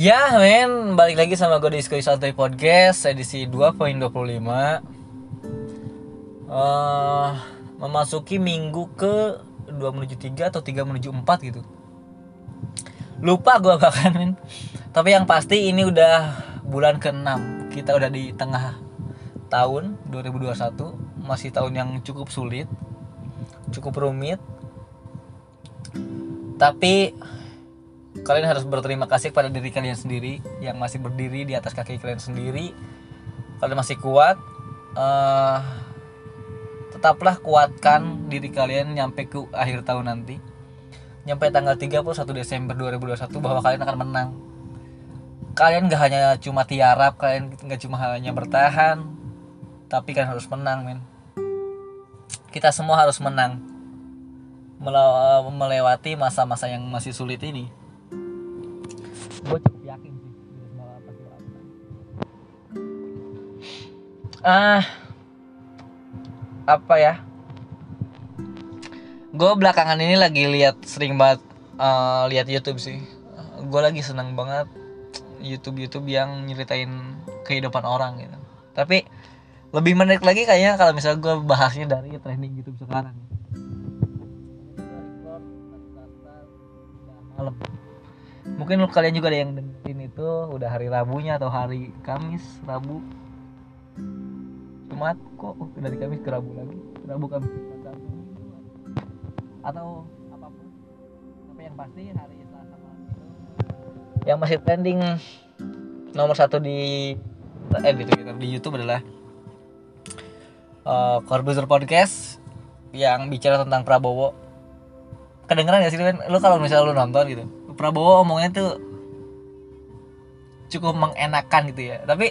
Ya men, balik lagi sama gue di Iskoi Santai Podcast edisi 2.25 uh, Memasuki minggu ke 2 menuju 3 atau 3 menuju 4 gitu. Lupa gue bahkan men. Tapi yang pasti ini udah bulan ke-6 Kita udah di tengah tahun 2021 Masih tahun yang cukup sulit Cukup rumit. Tapi kalian harus berterima kasih pada diri kalian sendiri yang masih berdiri di atas kaki kalian sendiri. Kalian masih kuat uh, tetaplah kuatkan diri kalian nyampe ke akhir tahun nanti. Nyampe tanggal 31 Desember 2021 bahwa kalian akan menang. Kalian gak hanya cuma tiarap kalian gak cuma hanya bertahan tapi kalian harus menang men. Kita semua harus menang melewati masa-masa yang masih sulit ini gue cukup yakin sih ah apa ya gue belakangan ini lagi lihat sering banget uh, lihat YouTube sih gue lagi seneng banget YouTube YouTube yang nyeritain kehidupan orang gitu tapi lebih menarik lagi kayaknya kalau misalnya gue bahasnya dari trending YouTube sekarang malam mungkin kalian juga ada yang dengerin itu udah hari Rabunya atau hari Kamis Rabu. Jumat kok oh, dari Kamis ke Rabu lagi. Rabu Kamis Rabu. Atau apa pun. Tapi yang pasti hari Selasa malam. Yang masih trending nomor satu di eh di Twitter di YouTube adalah uh, Corbuzier Podcast yang bicara tentang Prabowo. Kedengeran gak sih lu kalau misalnya lu nonton gitu Prabowo omongnya tuh cukup mengenakan gitu ya. Tapi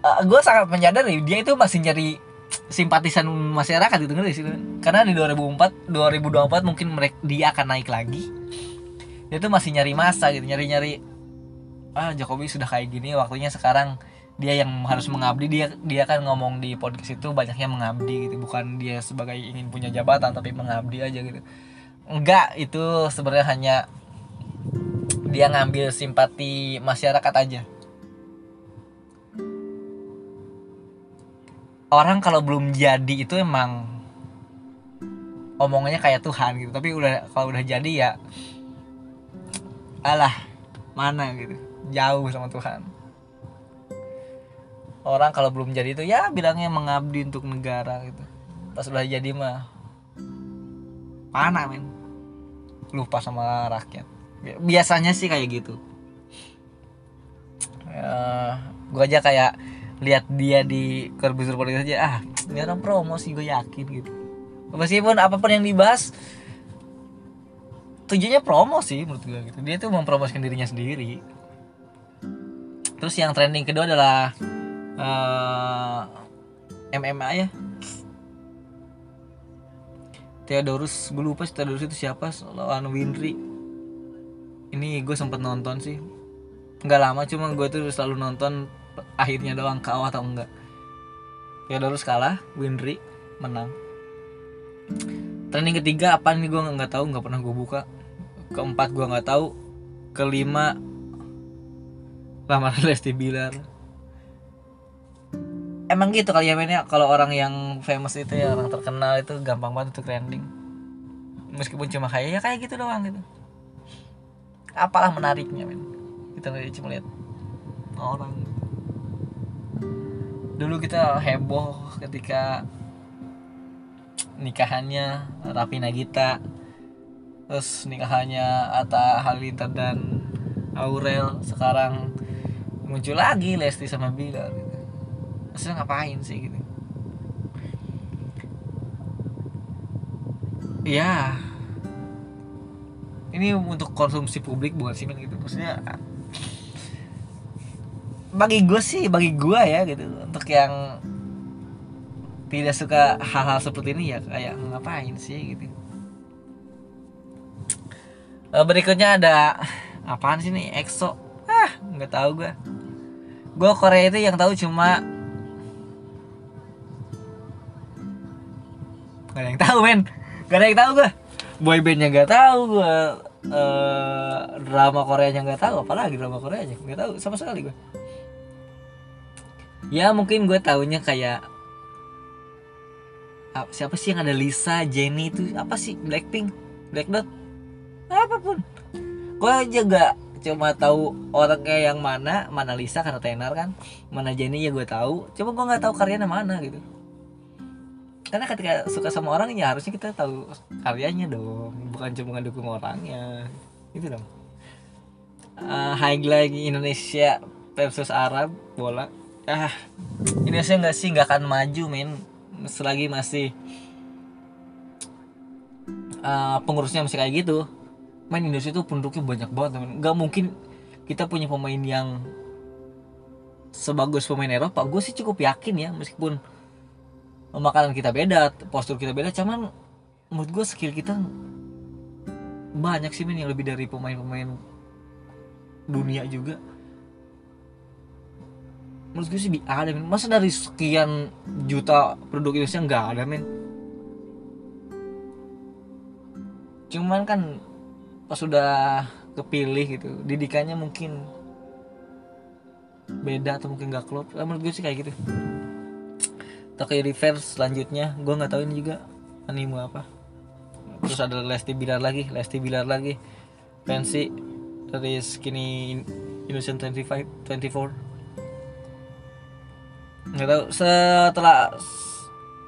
uh, gue sangat menyadari dia itu masih nyari simpatisan masyarakat gitu sih. Karena di 2004 2024 mungkin mereka dia akan naik lagi. Dia tuh masih nyari masa gitu nyari nyari ah Jokowi sudah kayak gini waktunya sekarang dia yang harus mengabdi dia dia kan ngomong di podcast itu banyaknya mengabdi gitu. Bukan dia sebagai ingin punya jabatan tapi mengabdi aja gitu enggak itu sebenarnya hanya dia ngambil simpati masyarakat aja. Orang kalau belum jadi itu emang omongannya kayak Tuhan gitu. Tapi udah kalau udah jadi ya alah mana gitu. Jauh sama Tuhan. Orang kalau belum jadi itu ya bilangnya mengabdi untuk negara gitu. Pas udah jadi mah mana men lupa sama rakyat. Biasanya sih kayak gitu. Ya, gue aja kayak lihat dia di Corbuzier Podcast aja ah ini orang promosi gue yakin gitu. Meskipun apa pun yang dibahas tujuannya promosi menurut gue gitu. Dia tuh mempromosikan dirinya sendiri. Terus yang trending kedua adalah uh, eh, MMA ya Theodorus gue lupa sih Theodorus itu siapa lawan Winry. Ini gue sempet nonton sih. Nggak lama cuma gue tuh selalu nonton akhirnya doang kau atau enggak. Theodorus kalah Winry menang. Training ketiga apa nih gue nggak tahu nggak pernah gue buka. Keempat gue nggak tahu kelima lamaran Lesti Bilar emang gitu kali ya mainnya kalau orang yang famous itu ya orang terkenal itu gampang banget untuk trending. Meskipun cuma kayak ya kayak gitu doang gitu. Apalah menariknya men kita cuma lihat orang. Dulu kita heboh ketika nikahannya Rapi Nagita terus nikahannya Atta Halilintar dan Aurel. Sekarang muncul lagi Lesti sama Bilar gitu maksudnya ngapain sih gitu? Ya ini untuk konsumsi publik bukan sih gitu. Maksudnya bagi gue sih bagi gue ya gitu. Untuk yang tidak suka hal-hal seperti ini ya kayak ngapain sih gitu? Eh, berikutnya ada apaan sih nih? EXO. Ah nggak tahu gue gue Korea itu yang tahu cuma Gak ada yang tahu men. Gak ada yang tahu gue Boybandnya gak tahu gue eh drama Koreanya nggak tahu. Apalagi drama Koreanya? Nggak tahu. Sama sekali gue ya mungkin gue taunya kayak ah, siapa sih yang ada Lisa Jennie itu? Apa sih? Blackpink? Black Dot? Apa pun. Gue aja gak cuma tahu orang kayak yang mana. Mana Lisa karena tenar kan. Mana Jennie ya gue tahu. Cuma gue nggak tahu karyanya mana gitu karena ketika suka sama orang ya harusnya kita tahu karyanya dong. Bukan cuma ngedukung orangnya. Itu dong. Uh, highlight Indonesia versus Arab bola. Ah Indonesia nggak sih? Nggak akan maju men. Selagi masih uh, pengurusnya masih kayak gitu. Main Indonesia itu penduduknya banyak banget temen nggak mungkin kita punya pemain yang sebagus pemain Eropa. Gue sih cukup yakin ya meskipun makanan kita beda postur kita beda cuman menurut gue skill kita banyak sih men yang lebih dari pemain-pemain dunia juga. Menurut gue sih ada men masa dari sekian juta produk Indonesia nggak ada men cuman kan pas sudah kepilih gitu didikannya mungkin beda atau mungkin nggak klop. Menurut gue sih kayak gitu Tokyo Reverse selanjutnya. Gue nggak tahu ini juga anime apa. Terus ada Lesti Bilar lagi Lesti Bilar lagi. Pensi dari Skinny Innocent 25 24 nggak tahu. Setelah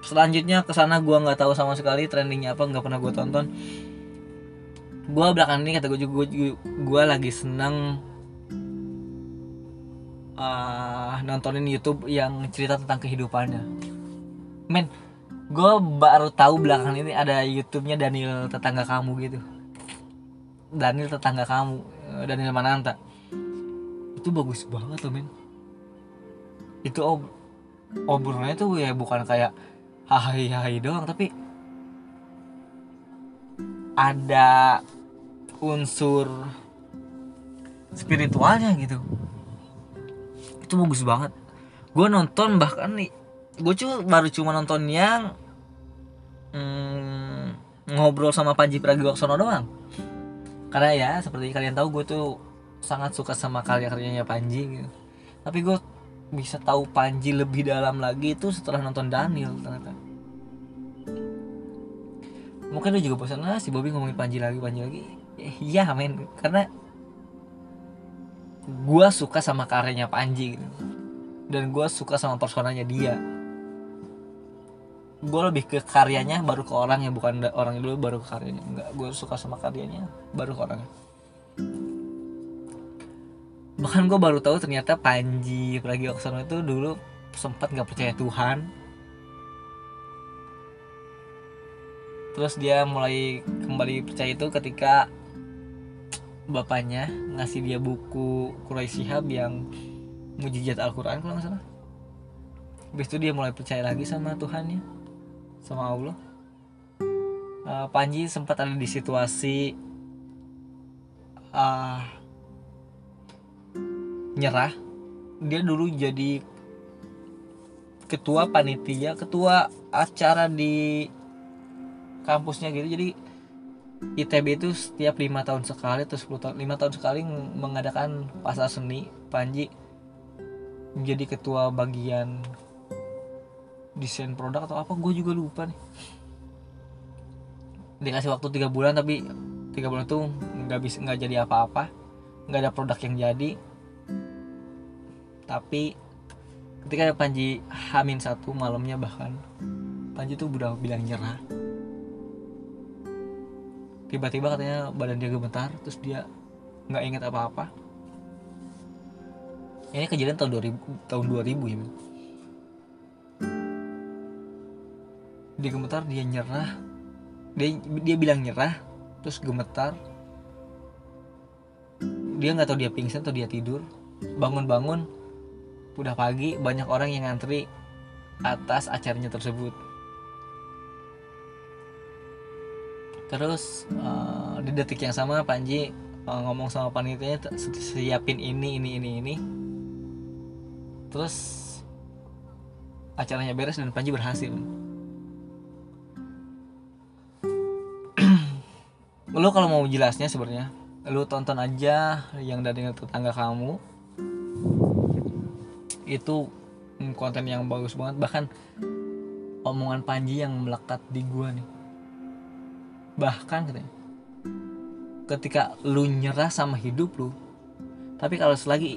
selanjutnya ke sana gue nggak tahu sama sekali trendingnya apa nggak pernah gue tonton. Gue belakangan ini kata gue juga gue lagi seneng uh, nontonin YouTube yang cerita tentang kehidupannya men gue baru tahu belakangan ini ada YouTube-nya Daniel tetangga kamu gitu. Daniel tetangga kamu eh, Daniel Mananta. Itu bagus banget loh men. Itu ob obrolannya tuh ya bukan kayak hai hai doang tapi ada unsur spiritualnya gitu. Itu bagus banget. Gue nonton bahkan nih gue cuma baru cuma nonton yang hmm, ngobrol sama Panji Pragiwaksono doang. Karena ya seperti kalian tahu gue tuh sangat suka sama karya-karyanya Panji gitu. Tapi gue bisa tahu Panji lebih dalam lagi itu setelah nonton Daniel ternyata. Mungkin lu juga bosan lah si Bobby ngomongin Panji lagi Panji lagi. Iya men karena gue suka sama karyanya Panji gitu. Dan gue suka sama personanya dia gue lebih ke karyanya baru ke orangnya bukan orang dulu baru ke karyanya. Enggak gue suka sama karyanya baru ke orangnya. Bahkan gue baru tahu ternyata Panji Pragiwaksono itu dulu sempat nggak percaya Tuhan. Terus dia mulai kembali percaya itu ketika bapaknya ngasih dia buku Quraisy Shihab yang mujizat Al-Quran kalau nggak salah. Habis itu dia mulai percaya lagi sama Tuhannya sama Allah. Uh, Panji sempat ada di situasi uh, nyerah. Dia dulu jadi ketua panitia ketua acara di kampusnya gitu. Jadi ITB itu setiap lima tahun sekali atau 10 tahun lima tahun sekali mengadakan pasar seni. Panji menjadi ketua bagian desain produk atau apa gue juga lupa nih. Dikasih waktu tiga bulan tapi tiga bulan itu nggak bisa nggak jadi apa-apa. Nggak ada produk yang jadi. Tapi ketika Panji Hamin satu malamnya bahkan Panji tuh udah bilang nyerah. Tiba-tiba katanya badan dia gemetar terus dia nggak inget apa-apa. Ini kejadian tahun 2000 tahun 2000 ya dia gemetar dia nyerah. Dia dia bilang nyerah terus gemetar. Dia nggak tahu dia pingsan atau dia tidur. Bangun-bangun udah pagi banyak orang yang ngantri atas acaranya tersebut. Terus uh, di detik yang sama Panji uh, ngomong sama panitianya siapin ini ini ini ini. Terus acaranya beres dan Panji berhasil lu kalau mau jelasnya sebenarnya lu tonton aja yang dari tetangga kamu. Itu konten yang bagus banget. Bahkan omongan Panji yang melekat di gua nih. Bahkan katanya ketika lu nyerah sama hidup lu tapi kalau selagi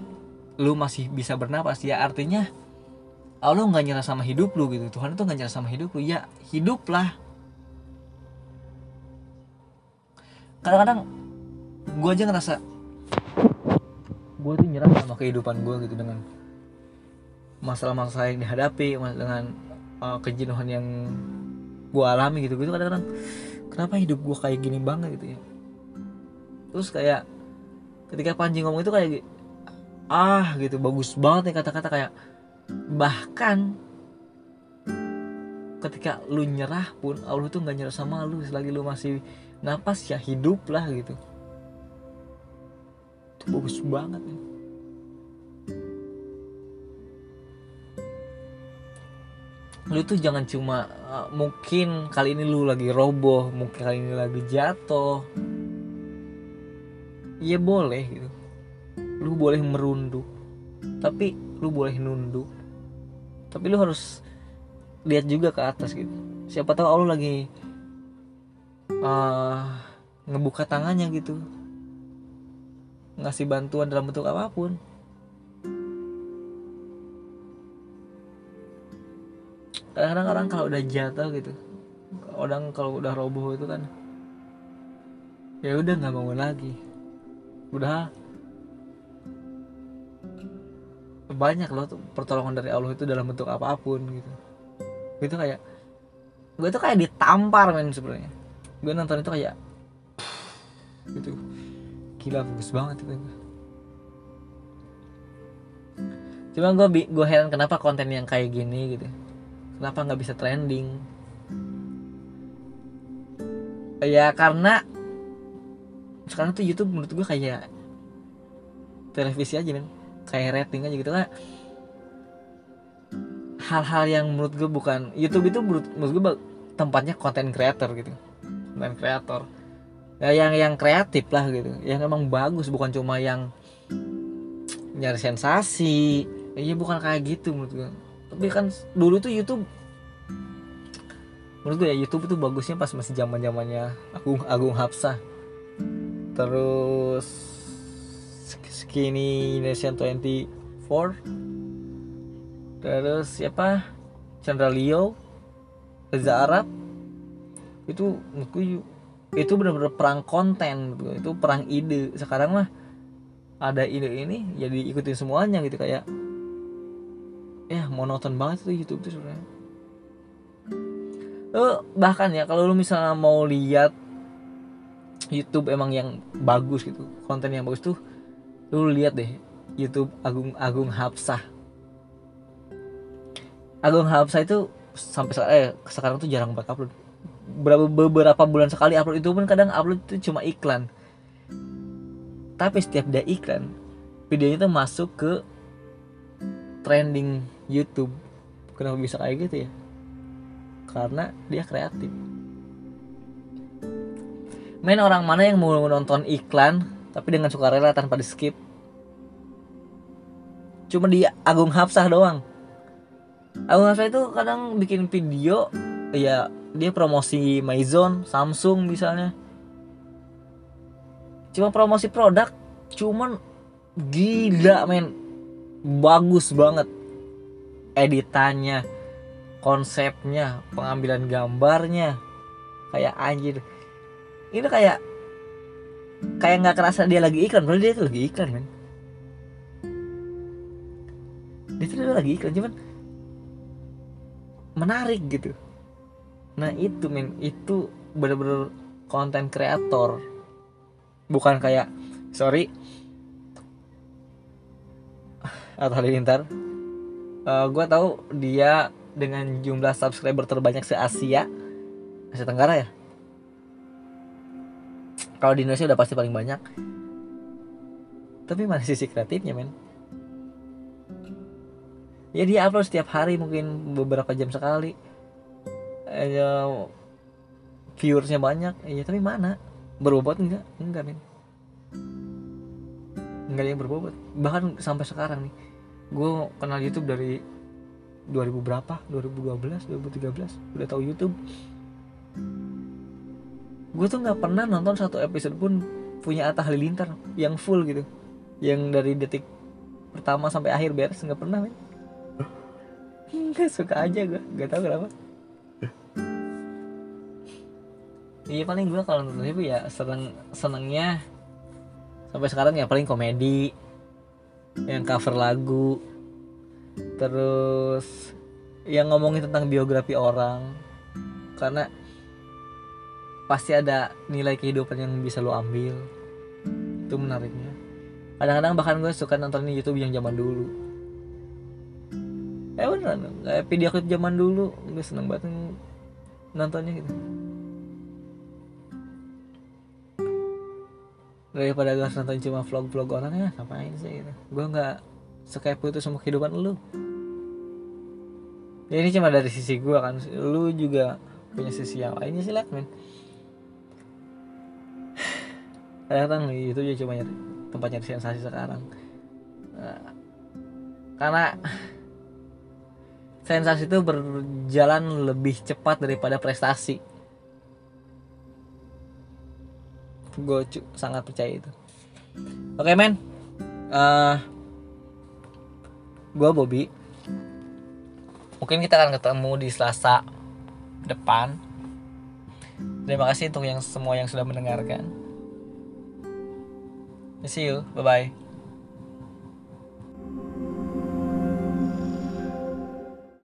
lu masih bisa bernapas ya artinya Allah nggak nyerah sama hidup lu gitu. Tuhan itu nggak nyerah sama hidup lu. Ya hiduplah kadang-kadang gue aja ngerasa gue tuh nyerah sama kehidupan gue gitu dengan masalah-masalah yang dihadapi dengan uh, kejenuhan yang gue alami gitu. Gitu kadang-kadang kenapa hidup gue kayak gini banget gitu ya? Terus kayak ketika Panji ngomong itu kayak ah gitu bagus banget nih kata-kata kayak bahkan ketika lu nyerah pun Allah tuh nggak nyerah sama lu selagi lu masih napas ya hidup lah gitu. Itu bagus banget nih lu tuh jangan cuma uh, mungkin kali ini lu lagi roboh mungkin kali ini lagi jatuh. Ya boleh gitu. Lu boleh merunduk tapi lu boleh nunduk. Tapi lu harus lihat juga ke atas gitu. Siapa tahu Allah lagi uh, ngebuka tangannya gitu. Ngasih bantuan dalam bentuk apa pun. Kadang-kadang kalau udah jatuh gitu orang kalau udah roboh itu kan ya udah nggak bangun lagi. Udah. Banyak loh pertolongan dari Allah itu dalam bentuk apa pun gitu. Itu kayak gue tuh kayak ditampar men sebenarnya gue nonton itu kayak gitu. Gila bagus banget itu. Cuma gue gue heran kenapa konten yang kayak gini gitu. Kenapa nggak bisa trending? Ya karena sekarang tuh YouTube menurut gue kayak televisi aja men. Kayak rating aja gitu. Kan hal-hal yang menurut gue bukan YouTube itu menurut, menurut gue tempatnya konten creator gitu konten creator ya yang yang kreatif lah gitu. Yang emang bagus bukan cuma yang nyari sensasi. Iya bukan kayak gitu menurut gue tapi kan dulu tuh YouTube menurut gue ya YouTube itu bagusnya pas masih zaman zamannya Agung Agung Hapsah. Terus Skinny Nation 24 terus siapa? Chandra Leo Reza Arab itu menurutku itu benar-benar perang konten gitu. itu perang ide. Sekarang mah ada ide ini jadi ya ikutin semuanya gitu. Kayak ya monoton banget tuh YouTube tuh sebenarnya. Bahkan ya kalau lu misalnya mau lihat YouTube emang yang bagus gitu konten yang bagus tuh lu lihat deh YouTube Agung Agung Hapsah. Agung Hapsah itu sampai eh sekarang tuh jarang banget upload berapa beberapa bulan sekali upload itu pun kadang upload itu cuma iklan. Tapi setiap dia iklan videonya tuh masuk ke trending YouTube. Kenapa bisa kayak gitu ya? Karena dia kreatif. Main orang mana yang mau nonton iklan tapi dengan sukarela tanpa di skip? Cuma di Agung Hapsah doang. Agung Hapsah itu kadang bikin video ya dia promosi Maison Samsung misalnya. Cuma promosi produk cuman gila men. Bagus banget editannya konsepnya pengambilan gambarnya. Kayak anjir. Ini kayak kayak nggak kerasa dia lagi iklan padahal dia itu lagi iklan kan dia itu lagi iklan cuman menarik gitu nah itu men itu bener-bener konten kreator. Bukan kayak sorry. Atau halilintar uh, gue tahu dia dengan jumlah subscriber terbanyak se Asia Asia Tenggara ya? Kalau di Indonesia udah pasti paling banyak. Tapi mana sisi kreatifnya men. Ya dia upload setiap hari mungkin beberapa jam sekali ya, viewersnya banyak. Ya tapi mana? Berbobot enggak? Enggak men enggak ada yang berbobot. Bahkan sampai sekarang nih gue kenal YouTube dari 2000 berapa? 2012 2013 udah tahu YouTube. Gue tuh nggak pernah nonton satu episode pun punya Atta Halilintar yang full gitu. Yang dari detik pertama sampai akhir beres nggak pernah men nggak suka aja gue nggak tahu kenapa iya paling gue kalau nonton itu ya seneng senengnya sampai sekarang ya paling komedi yang cover lagu terus yang ngomongin tentang biografi orang karena pasti ada nilai kehidupan yang bisa lo ambil. Itu menariknya. Kadang-kadang bahkan gue suka nonton YouTube yang zaman dulu. Eh beneran kayak video klip zaman dulu gue seneng banget nontonnya gitu daripada gue nonton cuma vlog-vlog orang ya ngapain sih gitu. Gue nggak sekepo itu sama kehidupan lu. Ya ini cuma dari sisi gue kan. Lu juga punya sisi yang lainnya sih lah men. Kadang-kadang itu juga cuma nyari tempat nyari sensasi sekarang. Nah, karena sensasi itu berjalan lebih cepat daripada prestasi gue sangat percaya itu. Oke okay, men. Uh, gue Bobby. Mungkin kita akan ketemu di Selasa depan. Terima kasih untuk yang semua yang sudah mendengarkan. See you. Bye bye